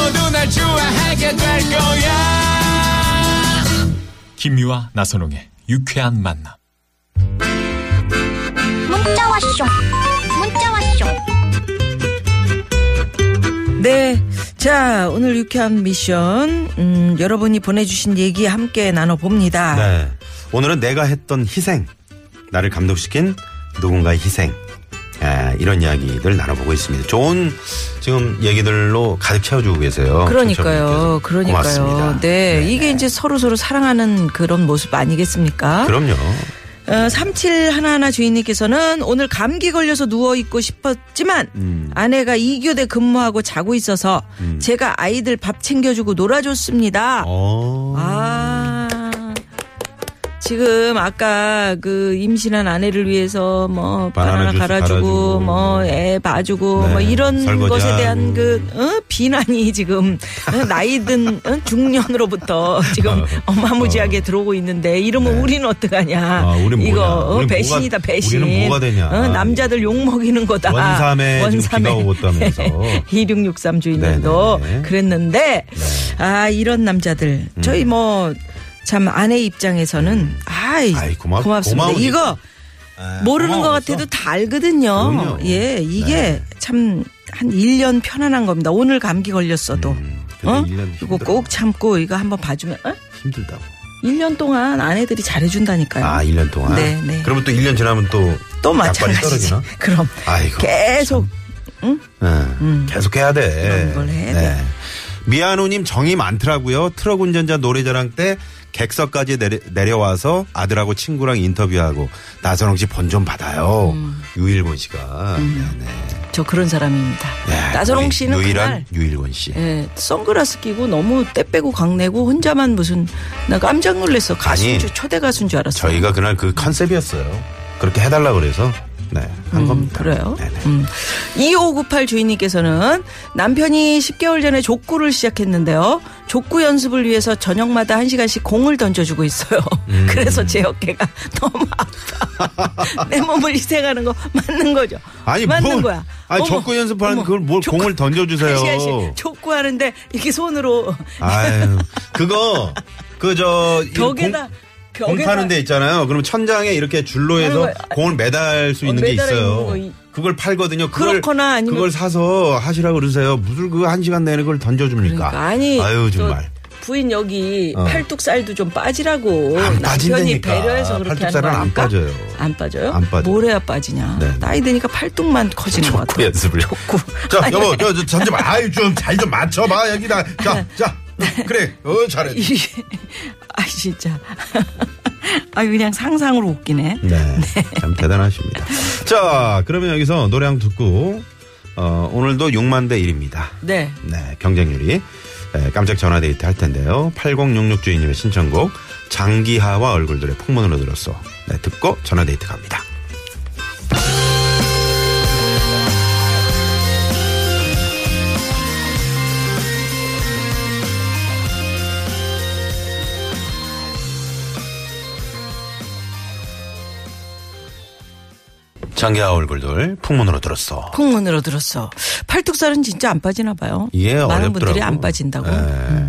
너도 날 좋아하게 될 거야. 김미화 나선홍의 유쾌한 만남. 문자 왔쇼 문자 왔쇼 네. 자, 오늘 유쾌한 미션, 음, 여러분이 보내주신 얘기 함께 나눠봅니다. 네. 오늘은 내가 했던 희생, 나를 감동시킨 누군가의 희생, 예, 이런 이야기들 나눠보고 있습니다. 좋은 지금 얘기들로 가득 채워주고 계세요. 그러니까요. 그러니까요. 고맙습니다. 네. 네, 이게 네. 이제 서로 서로 사랑하는 그런 모습 아니겠습니까? 그럼요. 어, 3711 주인님께서는 오늘 감기 걸려서 누워 있고 싶었지만 음. 아내가 2교대 근무하고 자고 있어서 제가 아이들 밥 챙겨주고 놀아줬습니다. 어. 아. 지금 아까 그 임신한 아내를 위해서 뭐 바나나 바나나 갈아주고 갈아주고. 뭐 애 봐주고 네, 뭐 이런 설거지하고. 것에 대한 그 어? 비난이 지금 어? 나이든 어? 중년으로부터 지금 어마무지하게 들어오고 있는데 이러면 우리는 어떡하냐? 아, 우린 이거? 어, 우린 배신이다 뭐가- 배신. 우리는 뭐가 되냐? 어, 남자들 욕 먹이는 거다. 원삼에 있다면서. 2663 주인님도 네네. 네. 그랬는데 아 이런 남자들 음. 저희 뭐 참 아내 입장에서는 아이, 아이, 고마- 고맙습니다. 고마우지. 이거 아, 모르는 것 고마웠어. 같아도 다 알거든요. 그럼요. 예, 이게 네. 참한 1년 편안한 겁니다. 오늘 감기 걸렸어도. 음, 어? 1년 이거. 꼭 참고 이거 한번 봐주면 어? 힘들다고. 1년 동안 아내들이 잘해준다니까요. 아, 1년 동안? 네, 네. 그러면 또 1년 지나면 또. 또 마찬가지지. 그럼 아이고. 계속 네. 계속 해야 돼. 음. 그런 걸 해야 돼. 미아노님 정이 많더라고요. 트럭 운전자 노래자랑 때 객석까지 내려, 와서 아들하고 친구랑 인터뷰하고 나선홍 씨 본 좀 받아요. 음. 유일곤 씨가. 네네. 저 그런 사람입니다. 네, 나선홍 씨는 유일한 그날 유일곤 씨. 예, 선글라스 끼고 너무 때 빼고 강내고 혼자만 무슨 나 깜짝 놀랐어. 가수인 줄 초대 가수인 줄 알았어. 저희가 그날 그 컨셉이었어요. 그렇게 해달라 그래서 네, 한 겁니다. 그래요? 네네. 음. 2598 주인님께서는 남편이 10개월 전에 족구를 시작했는데요. 족구 연습을 위해서 저녁마다 1시간씩 공을 던져주고 있어요. 음. 그래서 제 어깨가 너무 아파. 내 몸을 희생하는 거 맞는 거죠. 아니 맞는 뭘? 거야. 아니 어머, 족구 연습하는 어머, 그걸 뭘 족구- 공을 던져주세요. 1시간씩 족구 하는데 이렇게 손으로 아유 그거 그 저 벽에다 공 파는 데 있잖아요. 그럼 천장에 이렇게 줄로 해서 아이고, 아, 공을 매달 수 어, 있는 게 있어요. 있는 그걸 팔거든요. 그걸, 그렇거나 아니면- 그걸 사서 하시라고 그러세요. 무슨 그 한 시간 내내 그걸 던져줍니까? 그러니까 아니 아유 저 정말. 부인 여기 어. 팔뚝살도 좀 빠지라고 안 남편이 빠진다니까. 배려해서 그렇게 팔뚝살은 하는 거 안? 빠져요. 안 빠져요? 안 빠져요. 뭘 해야 빠지냐? 네. 나이 드니까 팔뚝만 커지는 것 같아요. 연습을. 족구. 자 아니, 여보 저, 저 잠시 아유 좀 잘 좀 맞춰봐 여기다. 자 자 그래 어 잘해. 아 진짜. 아 그냥 상상으로 웃기네. 네, 참 대단하십니다. 자, 그러면 여기서 노래 한곡 듣고 어, 오늘도 6만 대 1입니다. 네. 네, 경쟁률이 네, 깜짝 전화 데이트 할 텐데요. 8066 주인님의 신청곡 장기하와 얼굴들의 풍문으로 들었어. 네, 듣고 전화 데이트 갑니다. 장기하 얼굴들 풍문으로 들었어. 풍문으로 들었어. 팔뚝살은 진짜 안 빠지나 봐요. 예, 많은 어렵더라고. 분들이 안 빠진다고. 예.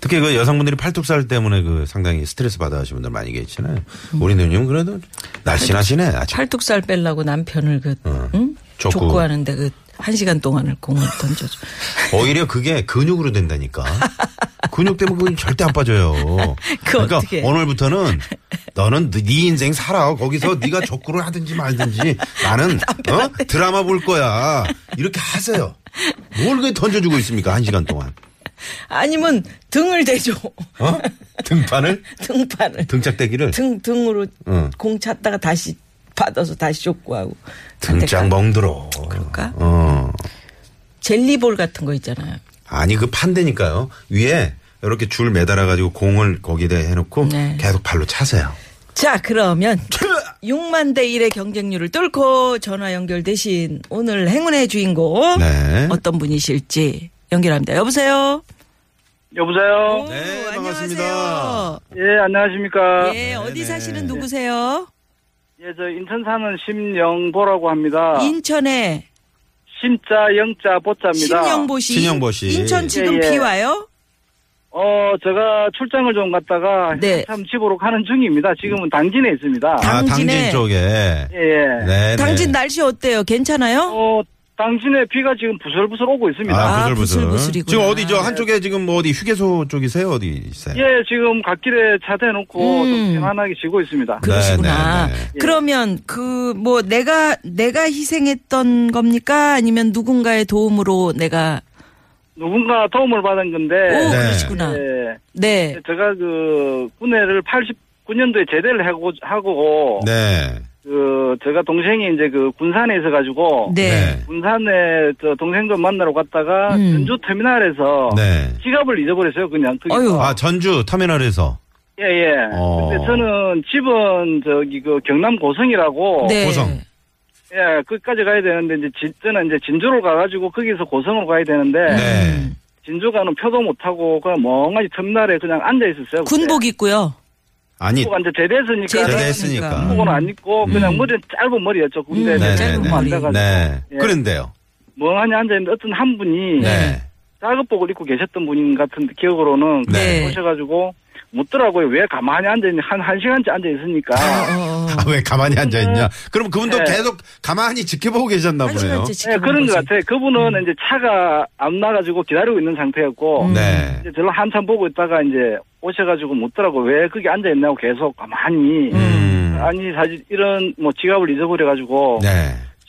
특히 그 여성분들이 팔뚝살 때문에 그 상당히 스트레스 받아 하시는 분들 많이 계시잖아요. 우리 누님 그래도 날씬하시네. 아직. 팔뚝살 빼려고 남편을 그 응? 족구. 족구하는데 그 한 시간 동안을 공을 던져줘. 오히려 그게 근육으로 된다니까. 근육 때문에 그건 절대 안 빠져요. 그러니까 어떻게 해? 오늘부터는 너는 네 인생 살아. 거기서 네가 족구를 하든지 말든지 나는 어? 드라마 볼 거야. 이렇게 하세요. 뭘 그게 던져주고 있습니까? 한 시간 동안. 아니면 등을 대줘. 어? 등판을? 등판을. 등짝대기를? 등 등으로 응. 공 찼다가 다시 받아서 다시 족구하고. 등짝 멍들어. 그럴까? 어. 젤리볼 같은 거 있잖아요. 아니 그 판대니까요. 위에 이렇게 줄 매달아 가지고 공을 거기다 해놓고 네. 계속 발로 차세요. 자, 그러면 6만 대 1의 경쟁률을 뚫고 전화 연결되신 오늘 행운의 주인공 네. 어떤 분이실지 연결합니다. 여보세요. 여보세요? 오, 네, 안녕하세요. 반갑습니다. 예, 안녕하십니까? 예, 어디 네네. 사시는 누구세요? 예, 저 인천 사는 심영보라고 합니다. 인천에 심자, 영자, 보자입니다. 신영보 씨. 신영보 씨. 인천 지금 예, 예. 비 와요? 어, 제가 출장을 좀 갔다가 네. 참 집으로 가는 중입니다. 지금은 당진에 있습니다. 아, 당진에. 당진 쪽에. 예, 예. 네. 당진 날씨 어때요? 괜찮아요? 어, 당진에 비가 지금 부슬부슬 오고 있습니다. 아, 아, 부슬부슬. 부슬부슬이구나. 지금 어디죠? 한쪽에 지금 뭐 어디 휴게소 쪽이세요? 어디 있어요? 예, 지금 갓길에 차 대놓고 음. 좀 편안하게 쉬고 있습니다. 그러시구나. 네, 네, 네. 그러면 그 뭐 내가 내가 희생했던 겁니까? 아니면 누군가의 도움으로 내가 누군가 도움을 받은 건데, 오 네. 그러시구나. 예, 네. 제가 그 군대를 89년도에 제대를 하고, 하고 네. 그 제가 동생이 이제 그 군산에 있어 가지고 네. 군산에 저 동생도 만나러 갔다가 음. 전주 터미널에서 네. 지갑을 잊어버렸어요 그냥. 어휴. 아, 전주 터미널에서. 예예. 어. 근데 저는 집은 저기 그 경남 고성이라고 네. 고성. 예 거기까지 가야 되는데 이제 진, 저는 이제 진주로 가가지고 거기서 고성으로 가야 되는데 네. 진주 가는 표도 못 타고 그냥 멍하니 터미널에 그냥 앉아 있었어요. 군복 입고요. 아니, 군복 이제 제대했으니까 제대했으니까. 군복은 안 입고 그냥 머리는 짧은 머리였죠 군대 음, 네, 짧은 네, 네. 네. 예. 그런데요. 멍하니 앉아있는데 어떤 한 분이 네. 작업복을 입고 계셨던 분인 같은 기억으로는 네. 오셔가지고 묻더라고요. 왜 가만히 앉아있니? 한, 한 시간째 앉아있으니까. 어, 어. 아, 왜 가만히 앉아있냐? 그럼 그분도 네. 계속 가만히 지켜보고 계셨나 한 보네요. 시간째 네, 그런 것 거지. 같아요. 그분은 이제 차가 안 나가지고 기다리고 있는 상태였고, 음. 네. 이제 저를 한참 보고 있다가 이제 오셔가지고 묻더라고. 왜 거기 앉아있냐고 계속 가만히. 음. 아니, 사실 이런 뭐 지갑을 잊어버려가지고, 네.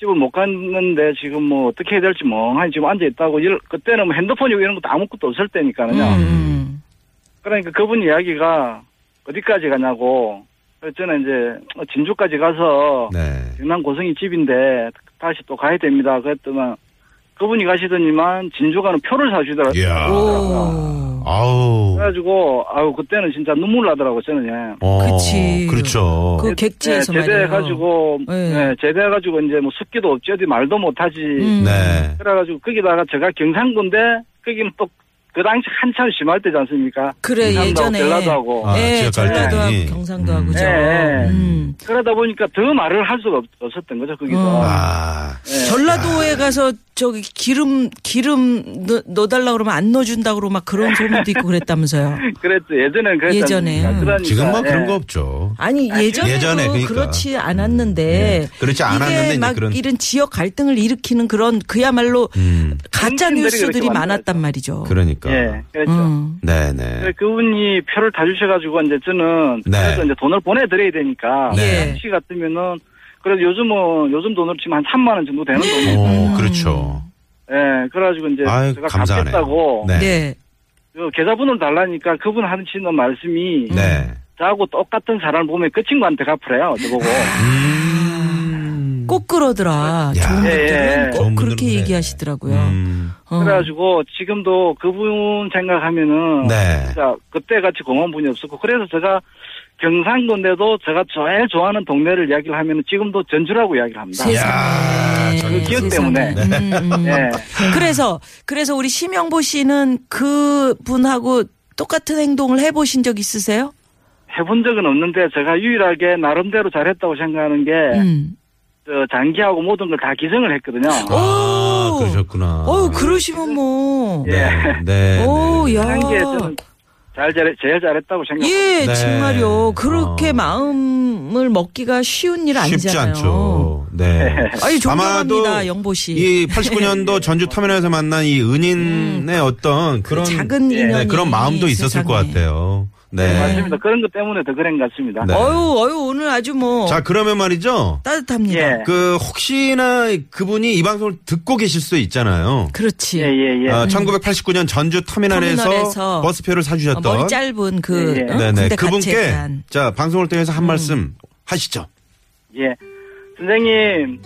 집을 못 갔는데 지금 뭐 어떻게 해야 될지 멍하니 지금 앉아 있다고. 이럴- 그때는 뭐 핸드폰이고 이런 것도 아무것도 없을 때니까는요. 음. 그러니까 그분 이야기가 어디까지 가냐고. 그래서 저는 이제 진주까지 가서 네. 경남 고성이 집인데 다시 또 가야 됩니다. 그랬더만 그분이 가시더니만 진주 가는 표를 사주더라고요. 아우. 그래가지고 아우 그때는 진짜 눈물 나더라고 저는 예. 어, 그치. 그렇죠. 그 객지에서 네, 말이에요. 제대해가지고 네. 네, 제대해가지고 이제 뭐 습기도 없지 어디 말도 못하지. 음. 네. 그래가지고 거기다가 제가 경상도인데 거기는 또 그 당시 한참 심할 때지 않습니까? 그래 경상도하고 예전에 전라도하고 아, 예, 지역 전라도하고 갈등이. 경상도 하고 그죠. 네. 음. 그러다 보니까 더 말을 할 수가 없, 없었던 거죠 거기서. 어. 아. 네. 전라도에 가서 저기 기름 기름 넣, 넣어달라 그러면 안 넣어준다 그러고 막 그런 소문도 있고 그랬다면서요. 그랬죠. 예전엔 그랬지 예전에. 않습니까? 그러니까, 지금 뭐 그런 예. 거 없죠. 아니 예전에도 예전에 그러니까. 그렇지 않았는데 음, 그렇지 않았는데 막 그런- 이런 지역 갈등을 일으키는 그런 그야말로 음. 가짜 뉴스들이 많았단 말이죠. 그러니까. 예, 그렇죠. 음. 네네. 그분이 표를 다 주셔가지고 이제 저는 네. 그래서 이제 돈을 보내드려야 되니까 네. 당시 같으면은 그래도 요즘은 요즘 돈으로 치면 한 3만 원 정도 되는 돈이 오, 그렇죠. 예, 그래가지고 이제 아유, 제가 감사하네요. 갚겠다고 네. 네. 그 계좌번호를 달라니까 그분 하시는 말씀이 네. 저하고 똑같은 사람을 보면 그 친구한테 갚으래요. 저보고. 음. 꼭 그러더라. 야. 좋은 예, 분들은 예. 꼭 좋은 그렇게 분들은 얘기하시더라고요. 음. 어. 그래가지고 지금도 그분 생각하면은 네. 진짜 그때 같이 공원분이 없었고 그래서 제가 경상도인데도 제가 제일 좋아하는 동네를 이야기를 하면 지금도 전주라고 이야기를 합니다. 야, 그 기억 세상에. 때문에. 음, 음. 예. 그래서 그래서 우리 심영보 씨는 그 분하고 똑같은 행동을 해보신 적 있으세요? 해본 적은 없는데 제가 유일하게 나름대로 잘했다고 생각하는 게 음. 저 장기하고 모든 걸 다 기증을 했거든요. 아, 오. 그러셨구나. 어유 그러시면 뭐. 예. 네. 네. 오, 네. 야. 한게 저는 잘 잘해 제일 잘했다고 생각합니다. 예, 네. 정말요. 그렇게 어. 마음을 먹기가 쉬운 일 쉽지 아니잖아요. 않죠. 네. 아니, 존경합니다, 아마도 영보 씨. 이 89년도 전주 터미널에서 만난 이 은인의 어떤 그런 작은 예, 인연이 네, 그런 마음도 있었을 세상에. 것 같아요. 네. 맞습니다. 그런 것 때문에 더 그런 것 같습니다. 네. 어유, 어유, 오늘 아주 뭐 자, 그러면 말이죠. 따뜻합니다. 예. 그 혹시나 그분이 이 방송을 듣고 계실 수도 있잖아요. 그렇지. 예, 예, 예. 어, 1989년 전주 터미널에서, 터미널에서 버스표를 어, 사주셨던 머리 짧은 그 예, 예. 어? 네네 군대 그분께 음. 자 방송을 통해서 한 말씀 하시죠. 예. 선생님,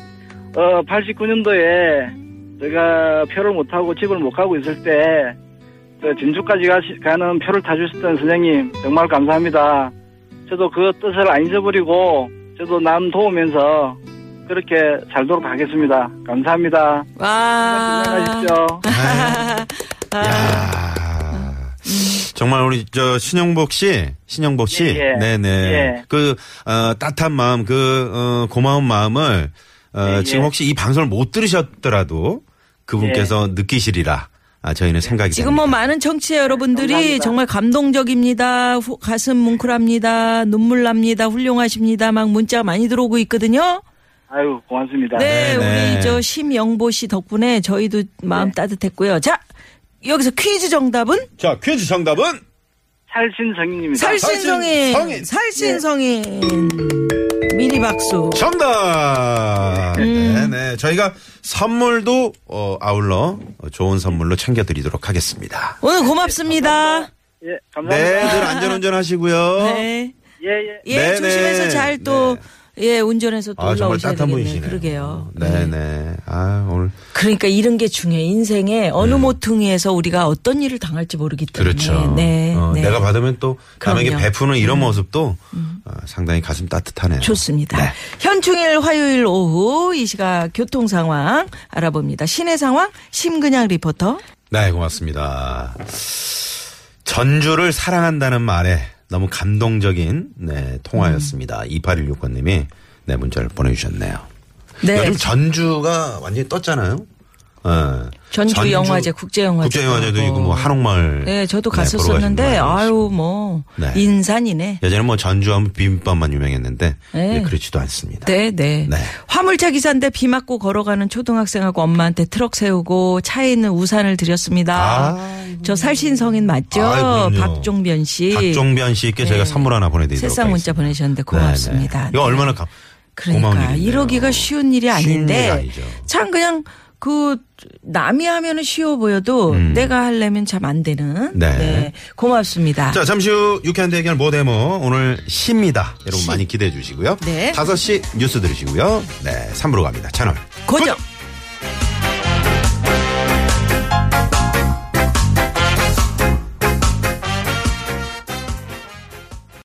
어, 89년도에 제가 표를 못하고 집을 못 가고 있을 때그 진주까지 가시, 가는 표를 타주셨던 선생님 정말 감사합니다. 저도 그 뜻을 안 잊어버리고 저도 남 도우면서 그렇게 살도록 하겠습니다. 감사합니다. 와. 건강하십시오. 야 정말 우리 저 신영복 씨, 신영복 씨, 예, 예. 네네, 예. 그 어, 따뜻한 마음, 그 어, 고마운 마음을 어, 예, 지금 예. 혹시 이 방송을 못 들으셨더라도 그분께서 느끼시리라. 아, 저희는 생각이 지금 뭐 됩니다. 많은 청취자 여러분들이 감사합니다. 정말 감동적입니다. 후- 가슴 뭉클합니다. 눈물 납니다. 훌륭하십니다. 막 문자가 많이 들어오고 있거든요. 아유 고맙습니다. 네, 네네. 우리 저 심영보 씨 덕분에 저희도 마음 따뜻했고요. 자, 여기서 퀴즈 정답은 자, 퀴즈 정답은 살신성인입니다. 살신성인. 살신성인. 살신성인. 미리 박수. 정답. 음. 네네. 저희가 선물도 어, 아울러 좋은 선물로 챙겨드리도록 하겠습니다. 오늘 고맙습니다. 예, 감사합니다. 네, 늘 안전운전 하시고요. 네. 예, 예. 예, 네네. 조심해서 잘 또, 예, 운전해서 또 아, 정말 올라오셔야 따뜻한 되겠네. 분이시네요. 그러게요. 네네. 아, 오늘. 그러니까 이런 게 중요해. 인생에 어느 모퉁이에서 우리가 어떤 일을 당할지 모르기 때문에. 음. 그렇죠. 네. 어, 네. 내가 받으면 또 남에게 그럼요. 음. 베푸는 이런 모습도 어, 상당히 가슴 따뜻하네요. 좋습니다. 네. 현충일 화요일 오후 이 시각 교통 상황 알아봅니다. 시내 상황 심근양 리포터. 네, 고맙습니다. 전주를 사랑한다는 말에 너무 감동적인 네, 통화였습니다. 음. 2816번님이 네, 문자를 보내주셨네요. 네. 요즘 전주가 완전히 떴잖아요. 어. 전주 영화제, 국제영화제. 국제영화제도. 있고 뭐 한옥마을. 네, 저도 네, 보러 갔었었는데 분도 아유 뭐 네. 인산이네. 예전에 뭐 전주하면 비빔밥만 유명했는데 네. 그렇지도 않습니다. 네, 네, 네. 화물차 기사인데 비 맞고 걸어가는 초등학생하고 엄마한테 트럭 세우고 차에 있는 우산을 드렸습니다. 아이고. 저 살신성인 맞죠? 그럼요. 박종변 씨. 박종변 씨께 저희가 네. 선물 하나 보내드리도록 하겠습니다. 보내셨는데 고맙습니다. 네, 네. 이거 네. 얼마나 가, 고마운 그러니까. 이러기가 쉬운 일이 쉬운 아닌데 아니죠. 참 그냥 그 남이 하면은 쉬워 보여도 음. 내가 하려면 참 안 되는. 네. 고맙습니다. 자, 잠시 후 유쾌한 대결 모데모 오늘 시입니다. 여러분 많이 기대해 주시고요. 네. 5시 뉴스 들으시고요. 네, 3부로 갑니다. 채널 고정.